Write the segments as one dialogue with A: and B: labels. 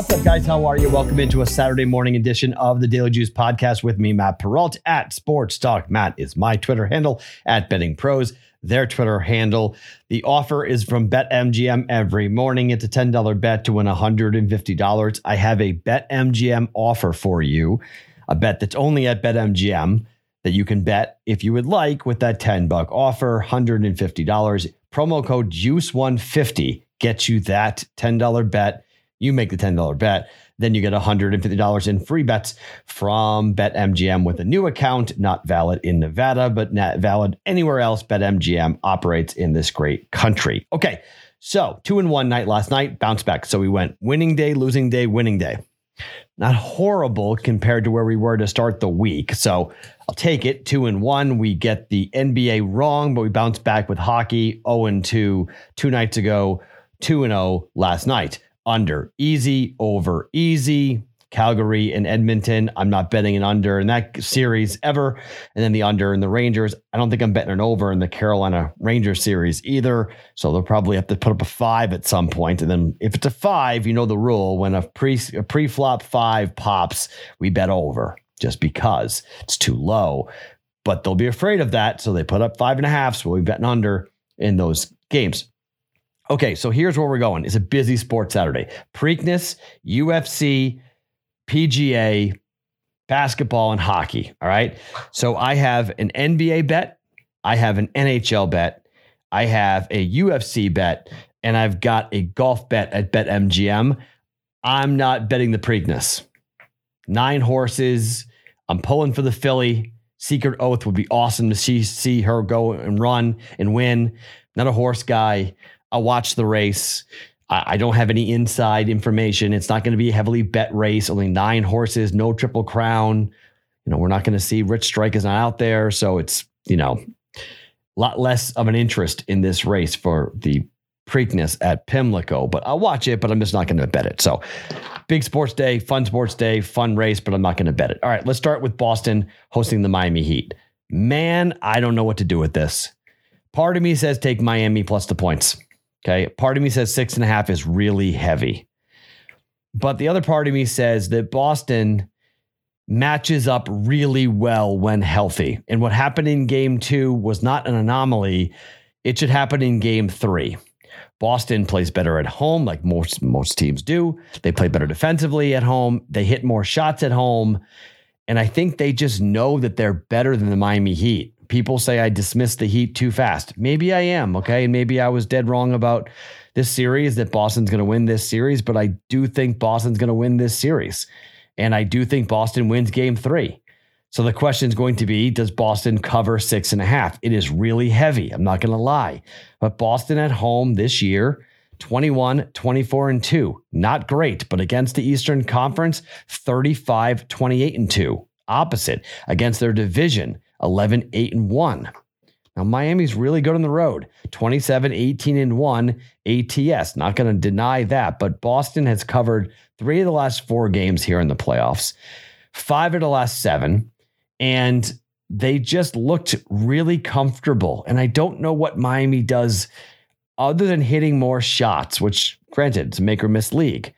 A: What's up, guys? How are you? Welcome into a Saturday morning edition of the Daily Juice podcast with me, Matt Perrault at Sports Talk. Matt is my Twitter handle at Betting Pros, their Twitter handle. The offer is from BetMGM every morning. It's a $10 bet to win $150. I have a BetMGM offer for you, a bet that's only at BetMGM that you can bet if you would like with that 10 buck offer, $150. Promo code JUICE150 gets you that $10 bet you make the $10 bet. Then you get $150 in free bets from BetMGM with a new account, not valid in Nevada, but not valid anywhere else. BetMGM operates in this great country. Okay, so two and one night last night, bounce back. So we went winning day, losing day, winning day. Not horrible compared to where we were to start the week. So I'll take it. Two and one. We get the NBA wrong, but we bounce back with hockey. 0 and 2 two nights ago, 2 and 0 last night under. Easy over easy. Calgary and Edmonton. I'm not betting an under in that series ever. And then the under in the Rangers. I don't think I'm betting an over in the Carolina Rangers series either. So they'll probably have to put up a five at some point. And then if it's a five, you know the rule. When a pre a pre-flop five pops, we bet over just because it's too low. But they'll be afraid of that. So they put up five and a half. So we'll be betting under in those games. Okay, so here's where we're going. It's a busy sports Saturday. Preakness, UFC, PGA, basketball, and hockey. All right. So I have an NBA bet, I have an NHL bet, I have a UFC bet, and I've got a golf bet at BetMGM. I'm not betting the Preakness. Nine horses. I'm pulling for the filly. Secret Oath would be awesome to see, see her go and run and win. Not a horse guy. I'll watch the race. I, I don't have any inside information. It's not going to be a heavily bet race. Only nine horses, no triple crown. You know, we're not going to see Rich Strike is not out there, so it's you know a lot less of an interest in this race for the Preakness at Pimlico. But I'll watch it, but I'm just not going to bet it. So big sports day, fun sports day, fun race, but I'm not going to bet it. All right, let's start with Boston hosting the Miami Heat. Man, I don't know what to do with this. Part of me says take Miami plus the points. Okay. Part of me says six and a half is really heavy. But the other part of me says that Boston matches up really well when healthy. And what happened in game two was not an anomaly. It should happen in game three. Boston plays better at home, like most most teams do. They play better defensively at home. They hit more shots at home. And I think they just know that they're better than the Miami Heat people say I dismissed the Heat too fast. Maybe I am, okay? And maybe I was dead wrong about this series that Boston's going to win this series, but I do think Boston's going to win this series. And I do think Boston wins game three. So the question is going to be Does Boston cover six and a half? It is really heavy. I'm not going to lie. But Boston at home this year, 21, 24, and 2. Not great, but against the Eastern Conference, 35, 28, and 2. Opposite against their division, 11, 8, and 1. Now, Miami's really good on the road 27, 18, and 1 ATS. Not going to deny that, but Boston has covered three of the last four games here in the playoffs, five of the last seven, and they just looked really comfortable. And I don't know what Miami does other than hitting more shots, which, granted, it's a make or miss league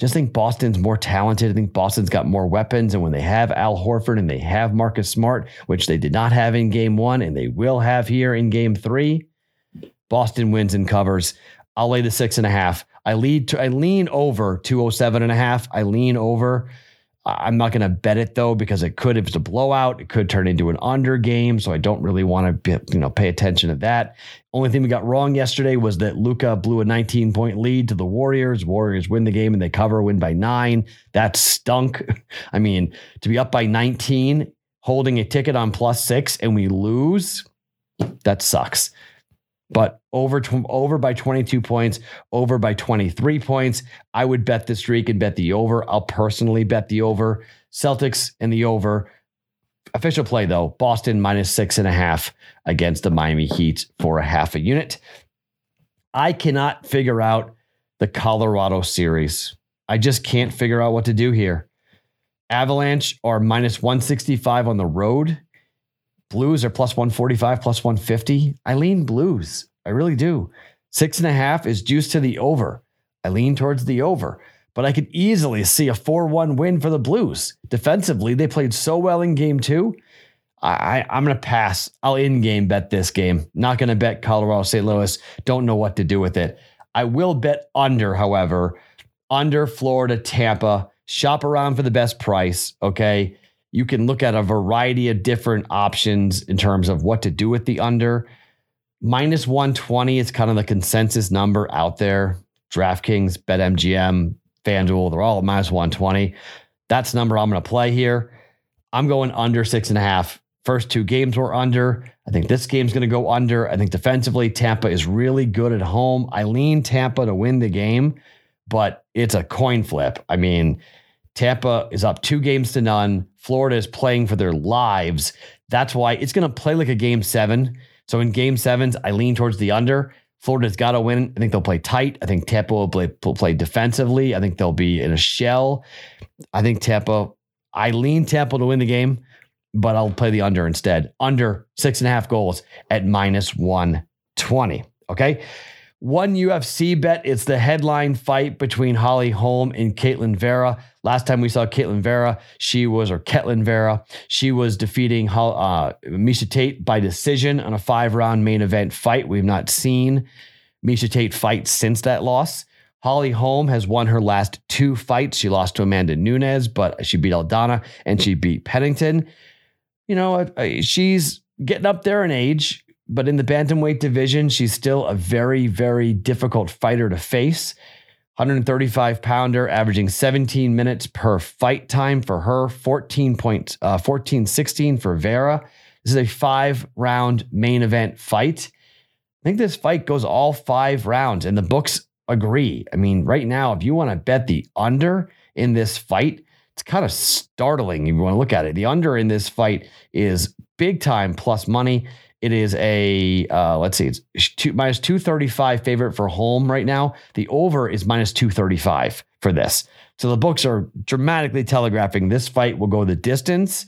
A: just think Boston's more talented. I think Boston's got more weapons. And when they have Al Horford and they have Marcus Smart, which they did not have in game one and they will have here in game three, Boston wins and covers. I'll lay the six and a half. I lead to I lean over 207 and a half. I lean over. I'm not going to bet it though because it could if it's a blowout, it could turn into an under game. So I don't really want to you know pay attention to that. Only thing we got wrong yesterday was that Luka blew a 19 point lead to the Warriors. Warriors win the game and they cover, win by nine. That stunk. I mean, to be up by 19, holding a ticket on plus six, and we lose, that sucks but over over by 22 points, over by 23 points. I would bet the streak and bet the over. I'll personally bet the over. Celtics and the over. Official play though, Boston minus six and a half against the Miami Heat for a half a unit. I cannot figure out the Colorado series. I just can't figure out what to do here. Avalanche are minus 165 on the road Blues are plus 145, plus 150. I lean Blues. I really do. Six and a half is juice to the over. I lean towards the over. but I could easily see a 4 1 win for the Blues. Defensively, they played so well in game two. I, I, am going to pass. I'll in game bet this game. Not going to bet Colorado St. Louis. Don't know what to do with it. I will bet under, however, under Florida, Tampa. Shop around for the best price. Okay. You can look at a variety of different options in terms of what to do with the under. Minus 120 is kind of the consensus number out there. DraftKings, BetMGM, FanDuel, they're all at minus 120. That's the number I'm going to play here. I'm going under six and a half. First two games were under. I think this game's going to go under. I think defensively, Tampa is really good at home. I lean Tampa to win the game, but it's a coin flip. I mean, Tampa is up two games to none. Florida is playing for their lives. That's why it's going to play like a game seven. So in game sevens, I lean towards the under. Florida's got to win. I think they'll play tight. I think Tampa will play, will play defensively. I think they'll be in a shell. I think Tampa, I lean Tampa to win the game, but I'll play the under instead. Under six and a half goals at minus 120. Okay. One UFC bet. It's the headline fight between Holly Holm and Ketlen Vieira. Last time we saw Ketlen Vieira, she was, or Ketlen Vieira, she was defeating uh, Miesha Tate by decision on a five round main event fight. We've not seen Miesha Tate fight since that loss. Holly Holm has won her last two fights. She lost to Amanda Nunes, but she beat Aldana and she beat Pennington. You know, she's getting up there in age but in the bantamweight division, she's still a very, very difficult fighter to face. 135 pounder, averaging 17 minutes per fight time for her, 14 points, uh, 14 16 for Vieira. This is a five round main event fight. I think this fight goes all five rounds, and the books agree. I mean, right now, if you want to bet the under in this fight, it's kind of startling if you want to look at it. The under in this fight is big time plus money. It is a uh, let's see, it's two, minus two thirty five favorite for Holm right now. The over is minus two thirty five for this. So the books are dramatically telegraphing this fight will go the distance.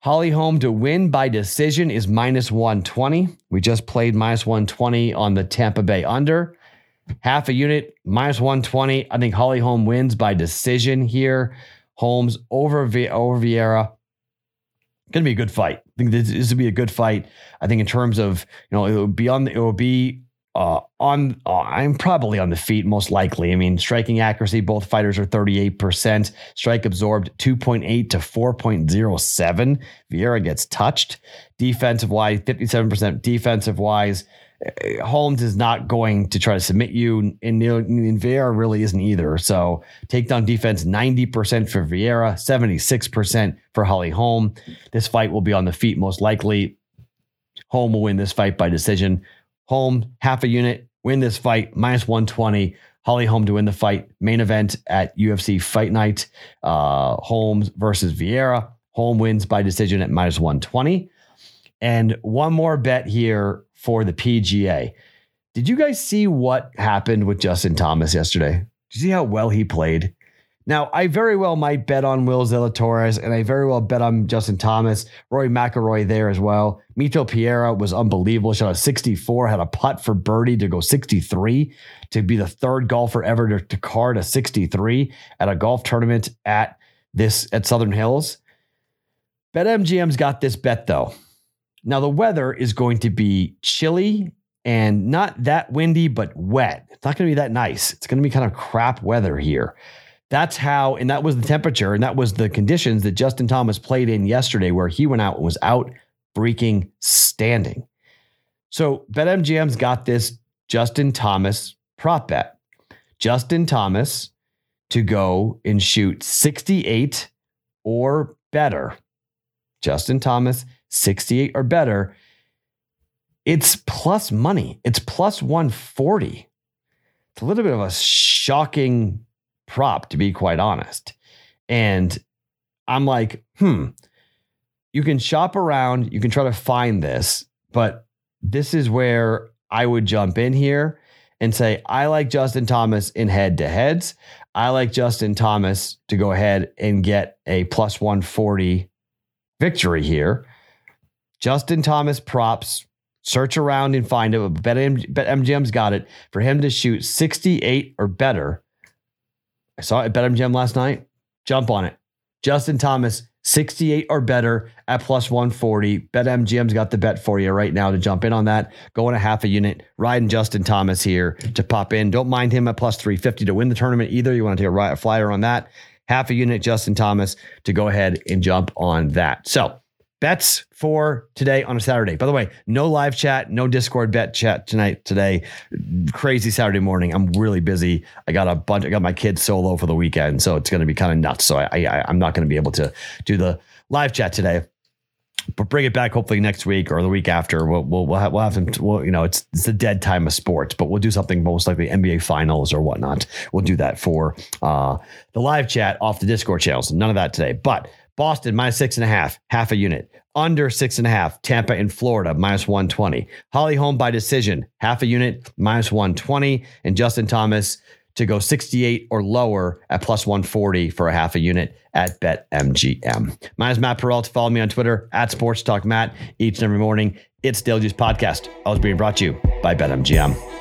A: Holly Holm to win by decision is minus 120. We just played minus 120 on the Tampa Bay under. Half a unit, minus 120. I think Holly Holm wins by decision here. Holmes over, over Vieira going to be a good fight. I think this, this would be a good fight. I think in terms of you know it will be on the, it will be uh, on uh, I'm probably on the feet most likely. I mean, striking accuracy, both fighters are 38%. Strike absorbed 2.8 to 4.07. Vieira gets touched. Defensive wise, 57% defensive wise. Holmes is not going to try to submit you, and, and Vieira really isn't either. So takedown defense 90% for Vieira, 76% for Holly Holm. This fight will be on the feet most likely. Holm will win this fight by decision. Holm, half a unit, win this fight, minus 120. Holly Holm to win the fight. Main event at UFC Fight Night. Uh, Holmes versus Vieira. Holm wins by decision at minus 120. And one more bet here for the PGA. Did you guys see what happened with Justin Thomas yesterday? Did you see how well he played? Now, I very well might bet on Will Zalatoris, and I very well bet on Justin Thomas, Rory McIlroy there as well. Mito Pereira was unbelievable. Shot a 64, had a putt for birdie to go 63, to be the third golfer ever to, to card a 63 at a golf tournament at this at Southern Hills. BetMGM's got this bet though. Now, the weather is going to be chilly and not that windy, but wet. It's not going to be that nice. It's going to be kind of crap weather here. That's how, and that was the temperature, and that was the conditions that Justin Thomas played in yesterday, where he went out and was out freaking standing. So BetMGM's got this Justin Thomas prop bet. Justin Thomas to go and shoot 68 or better. Justin Thomas 68 or better, it's plus money. It's plus 140. It's a little bit of a shocking prop, to be quite honest. And I'm like, hmm, you can shop around, you can try to find this, but this is where I would jump in here and say, I like Justin Thomas in head to heads. I like Justin Thomas to go ahead and get a plus 140 victory here. Justin Thomas props. Search around and find it. Bet, MGM's got it for him to shoot 68 or better. I saw it at BetMGM last night. Jump on it. Justin Thomas, 68 or better at plus 140. BetMGM's got the bet for you right now to jump in on that. Going a half a unit, riding Justin Thomas here to pop in. Don't mind him at plus 350 to win the tournament either. You want to take a, a flyer on that. Half a unit, Justin Thomas to go ahead and jump on that. So, bets for today on a Saturday. By the way, no live chat, no Discord bet chat tonight today. Crazy Saturday morning. I'm really busy. I got a bunch. I got my kids solo for the weekend, so it's going to be kind of nuts. So I, I I'm not going to be able to do the live chat today. But bring it back hopefully next week or the week after. We'll we'll we'll have, we'll have. We'll, you know, it's it's the dead time of sports, but we'll do something most likely NBA finals or whatnot. We'll do that for uh, the live chat off the Discord channels. None of that today, but Boston minus six and a half, half a unit. Under six and a half, Tampa in Florida minus 120. Holly Holm by decision, half a unit, minus 120. And Justin Thomas to go 68 or lower at plus 140 for a half a unit at BetMGM. My name is Matt Perrault. Follow me on Twitter at Sports Talk Matt each and every morning. It's Daily Juice Podcast. I was being brought to you by BetMGM.